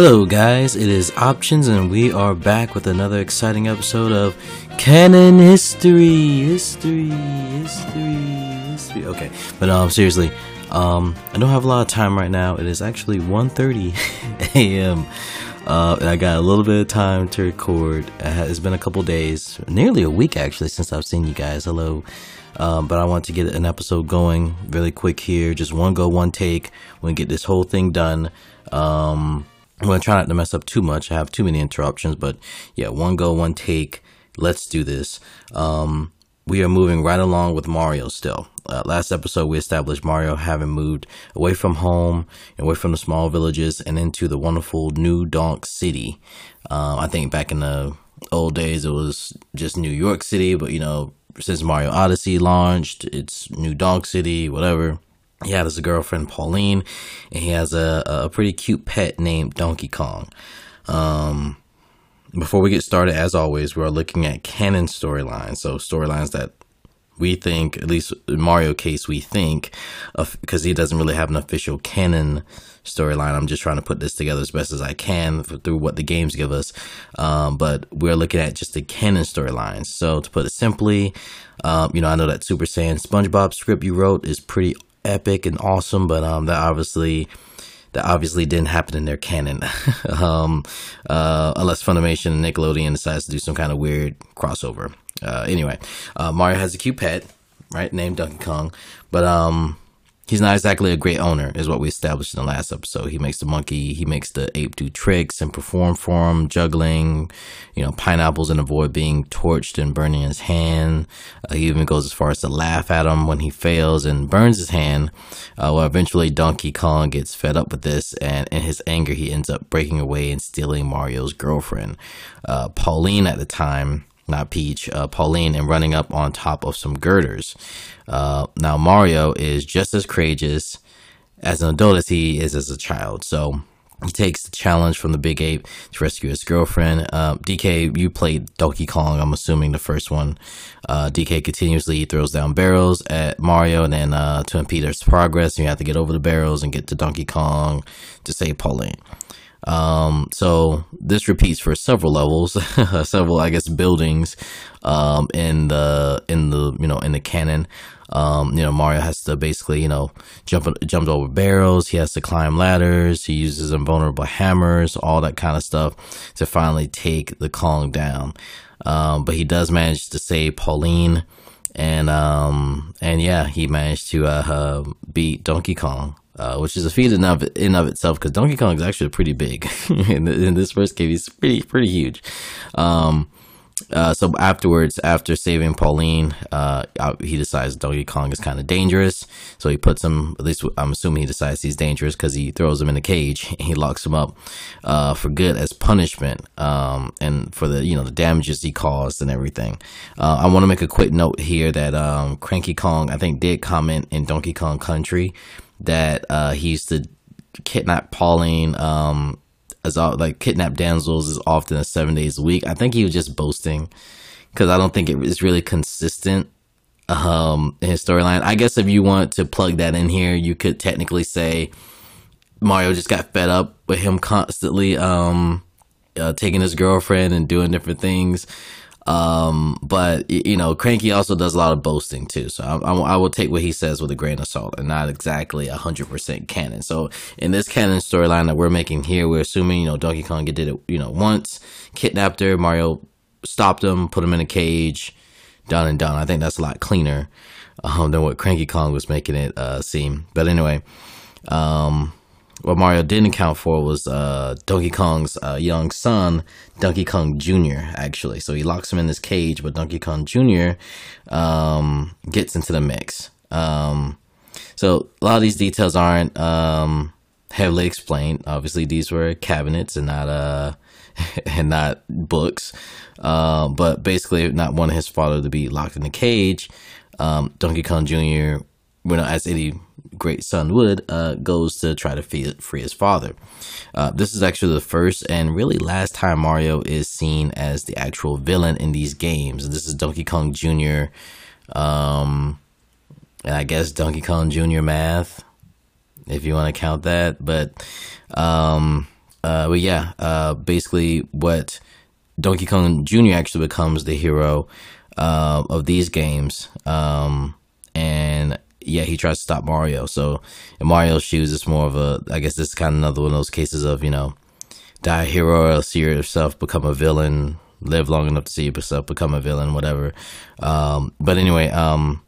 Hello, guys. It is Options, and we are back with another exciting episode of Canon History. History, history, history. Okay, but um, seriously, um, I don't have a lot of time right now. It is actually 1.30 a.m. Uh, and I got a little bit of time to record. It's been a couple days, nearly a week actually, since I've seen you guys. Hello. Um, but I want to get an episode going really quick here. Just one go, one take. We're get this whole thing done. Um, I'm going to try not to mess up too much. I have too many interruptions, but yeah, one go, one take. Let's do this. Um, we are moving right along with Mario still. Uh, last episode, we established Mario having moved away from home, away from the small villages, and into the wonderful New Donk City. Uh, I think back in the old days, it was just New York City, but you know, since Mario Odyssey launched, it's New Donk City, whatever. He has a girlfriend, Pauline, and he has a, a pretty cute pet named Donkey Kong. Um, before we get started, as always, we're looking at canon storylines. So storylines that we think, at least in Mario case, we think, because he doesn't really have an official canon storyline. I'm just trying to put this together as best as I can through what the games give us. Um, but we're looking at just the canon storylines. So to put it simply, um, you know, I know that Super Saiyan SpongeBob script you wrote is pretty epic and awesome, but um, that obviously that obviously didn't happen in their canon. um, uh, unless Funimation and Nickelodeon decides to do some kind of weird crossover. Uh, anyway, uh, Mario has a cute pet, right, named Donkey Kong, but um, he's not exactly a great owner, is what we established in the last episode. He makes the monkey, he makes the ape do tricks and perform for him, juggling, you know, pineapples and avoid being torched and burning his hand. Uh, he even goes as far as to laugh at him when he fails and burns his hand. Uh, well, eventually Donkey Kong gets fed up with this, and in his anger, he ends up breaking away and stealing Mario's girlfriend, uh, Pauline, at the time not Peach, uh, Pauline, and running up on top of some girders. Uh, now Mario is just as courageous as an adult as he is as a child. So he takes the challenge from the big ape to rescue his girlfriend. Uh, DK, you played Donkey Kong, I'm assuming the first one. Uh, DK continuously throws down barrels at Mario, and then uh, to impede his progress, you have to get over the barrels and get to Donkey Kong to save Pauline. Um, so this repeats for several levels, several, I guess, buildings, um, in the, in the, you know, in the canon. Um, you know, Mario has to basically, you know, jump, jump over barrels. He has to climb ladders. He uses invulnerable hammers, all that kind of stuff to finally take the Kong down. Um, but he does manage to save Pauline. And, um, and yeah, he managed to, uh, uh beat Donkey Kong uh, which is a feat in of, in of itself because Donkey Kong is actually pretty big. in, the, in, this first game, he's pretty pretty huge. Um, uh, so afterwards, after saving Pauline, uh, he decides Donkey Kong is kind of dangerous. So he puts him, at least I'm assuming he decides he's dangerous because he throws him in a cage and he locks him up, uh, for good as punishment, um, and for the, you know, the damages he caused and everything. Uh, I want to make a quick note here that, um, Cranky Kong, I think did comment in Donkey Kong Country that uh, he used to kidnap Pauline, um, as like kidnap damsels as often as seven days a week. I think he was just boasting because I don't think it is really consistent um, in his storyline. I guess if you want to plug that in here, you could technically say Mario just got fed up with him constantly um, uh, taking his girlfriend and doing different things. Um, but you know, Cranky also does a lot of boasting too. So I, I, I will take what he says with a grain of salt and not exactly hundred percent canon. So in this canon storyline that we're making here, we're assuming, you know, Donkey Kong did it, you know, once, kidnapped her, Mario stopped him, put him in a cage, done and done. I think that's a lot cleaner, um, than what Cranky Kong was making it, uh, seem. But anyway, um, what Mario didn't account for was uh, Donkey Kong's uh, young son, Donkey Kong Jr. Actually, so he locks him in this cage, but Donkey Kong Jr. Um, gets into the mix. Um, so a lot of these details aren't um, heavily explained. Obviously, these were cabinets and not uh and not books. Uh, but basically, not wanting his father to be locked in the cage, um, Donkey Kong Jr. You know, as any great son would, uh, goes to try to free, free his father. Uh, this is actually the first and really last time Mario is seen as the actual villain in these games. This is Donkey Kong Jr. Um, and I guess Donkey Kong Jr. math, if you want to count that. But um, uh, but yeah, uh, basically what Donkey Kong Jr. actually becomes the hero uh, of these games. Um, and yeah, he tries to stop Mario. So in Mario's shoes, it's more of a, I guess this is kind of another one of those cases of, you know, die a hero or see yourself become a villain, live long enough to see yourself become a villain, whatever. Um, but anyway, um,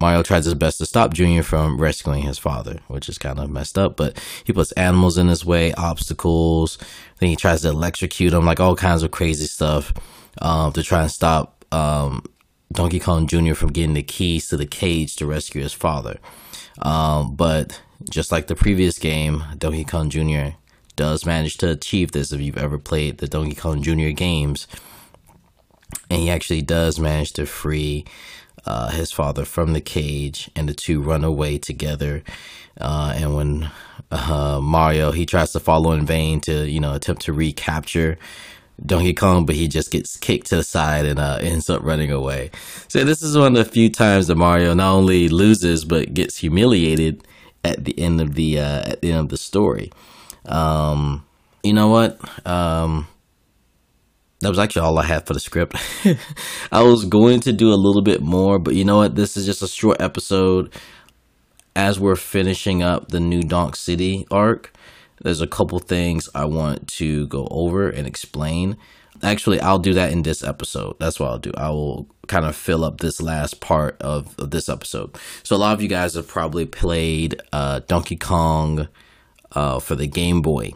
Mario tries his best to stop Junior from rescuing his father, which is kind of messed up. But he puts animals in his way, obstacles. Then he tries to electrocute him, like all kinds of crazy stuff, um, to try and stop um, Donkey Kong Jr. from getting the keys to the cage to rescue his father. Um, but just like the previous game, Donkey Kong Jr. does manage to achieve this. If you've ever played the Donkey Kong Jr. games, and he actually does manage to free uh, his father from the cage, and the two run away together. Uh, and when uh, Mario he tries to follow in vain to you know attempt to recapture Donkey Kong, but he just gets kicked to the side and uh, ends up running away. So this is one of the few times that Mario not only loses but gets humiliated at the end of the uh, at the end of the story. Um, you know what? Um, that was actually all I had for the script. I was going to do a little bit more, but you know what? This is just a short episode. As we're finishing up the new Donk City arc, there's a couple things I want to go over and explain. Actually, I'll do that in this episode. That's what I'll do. I will kind of fill up this last part of, of this episode. So, a lot of you guys have probably played uh, Donkey Kong uh, for the Game Boy.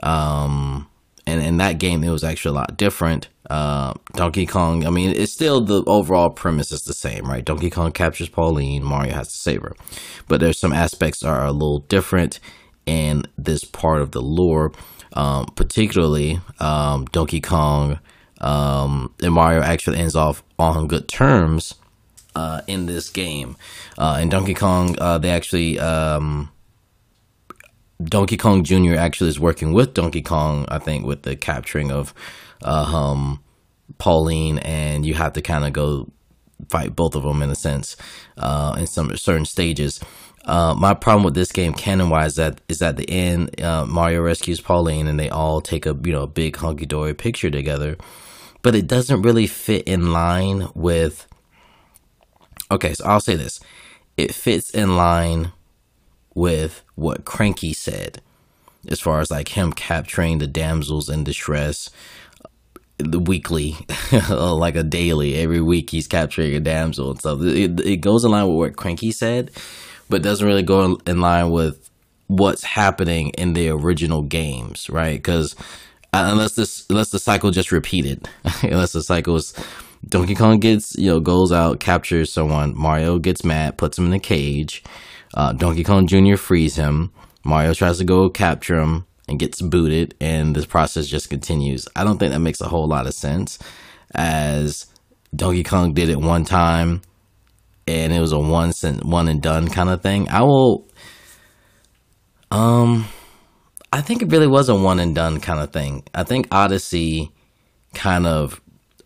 Um, and in that game it was actually a lot different uh, donkey kong i mean it's still the overall premise is the same right donkey kong captures pauline mario has to save her but there's some aspects are a little different in this part of the lore um, particularly um, donkey kong um, and mario actually ends off on good terms uh, in this game uh, in donkey kong uh, they actually um, Donkey Kong Jr. actually is working with Donkey Kong, I think, with the capturing of uh, um, Pauline, and you have to kind of go fight both of them in a sense uh, in some certain stages. Uh, my problem with this game, canon wise, that is at the end, uh, Mario rescues Pauline, and they all take a you know big hunky dory picture together, but it doesn't really fit in line with. Okay, so I'll say this: it fits in line with what Cranky said, as far as like him capturing the damsels in distress the weekly, like a daily. Every week he's capturing a damsel and stuff. It, it goes in line with what Cranky said, but doesn't really go in line with what's happening in the original games, right? Because uh, unless this, unless the cycle just repeated, unless the cycle is Donkey Kong gets, you know, goes out, captures someone, Mario gets mad, puts him in a cage, uh, Donkey Kong Jr. frees him. Mario tries to go capture him and gets booted, and this process just continues. I don't think that makes a whole lot of sense, as Donkey Kong did it one time, and it was a one one and done kind of thing. I will, um, I think it really was a one and done kind of thing. I think Odyssey kind of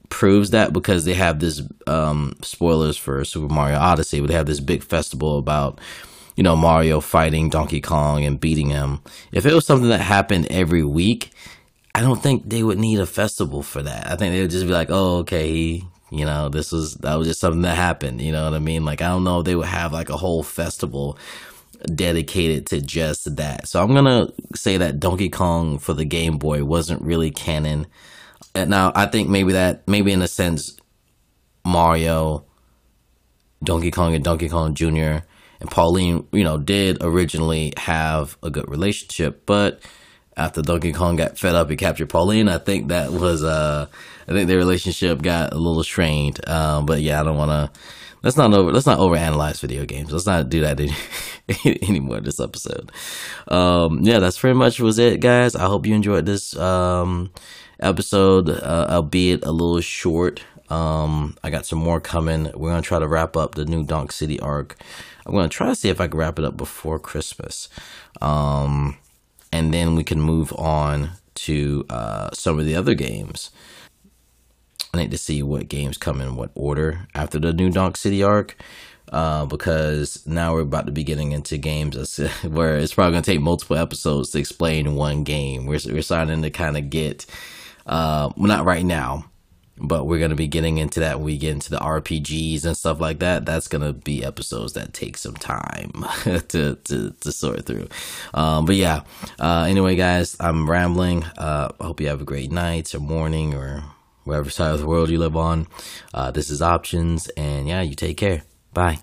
proves that because they have this um spoilers for Super Mario Odyssey, but they have this big festival about you know, Mario fighting Donkey Kong and beating him. If it was something that happened every week, I don't think they would need a festival for that. I think they would just be like, oh, okay, you know, this was, that was just something that happened. You know what I mean? Like, I don't know if they would have like a whole festival dedicated to just that. So I'm to say that Donkey Kong for the Game Boy wasn't really canon. And now I think maybe that, maybe in a sense, Mario, Donkey Kong, and Donkey Kong Jr and Pauline, you know, did originally have a good relationship, but after Donkey Kong got fed up and captured Pauline, I think that was uh I think their relationship got a little strained. Um, but yeah, I don't want to. Let's not over. Let's not overanalyze video games. Let's not do that any, anymore this episode. Um, yeah, that's pretty much was it, guys. I hope you enjoyed this um, episode, uh, albeit a little short. Um, I got some more coming. We're gonna try to wrap up the new Donk City arc. I'm gonna try to see if I can wrap it up before Christmas, um, and then we can move on to uh, some of the other games. I need to see what games come in what order after the new Donk City arc. uh, because now we're about to be getting into games where it's probably going to take multiple episodes to explain one game. We're, we're starting to kind of get, uh, well, not right now, but we're going to be getting into that when we get into the RPGs and stuff like that. That's going to be episodes that take some time to, to, to sort through. Um, but yeah, uh, anyway, guys, I'm rambling. Uh, I hope you have a great night or morning or wherever side of the world you live on. Uh, this is Options, and yeah, you take care. Bye.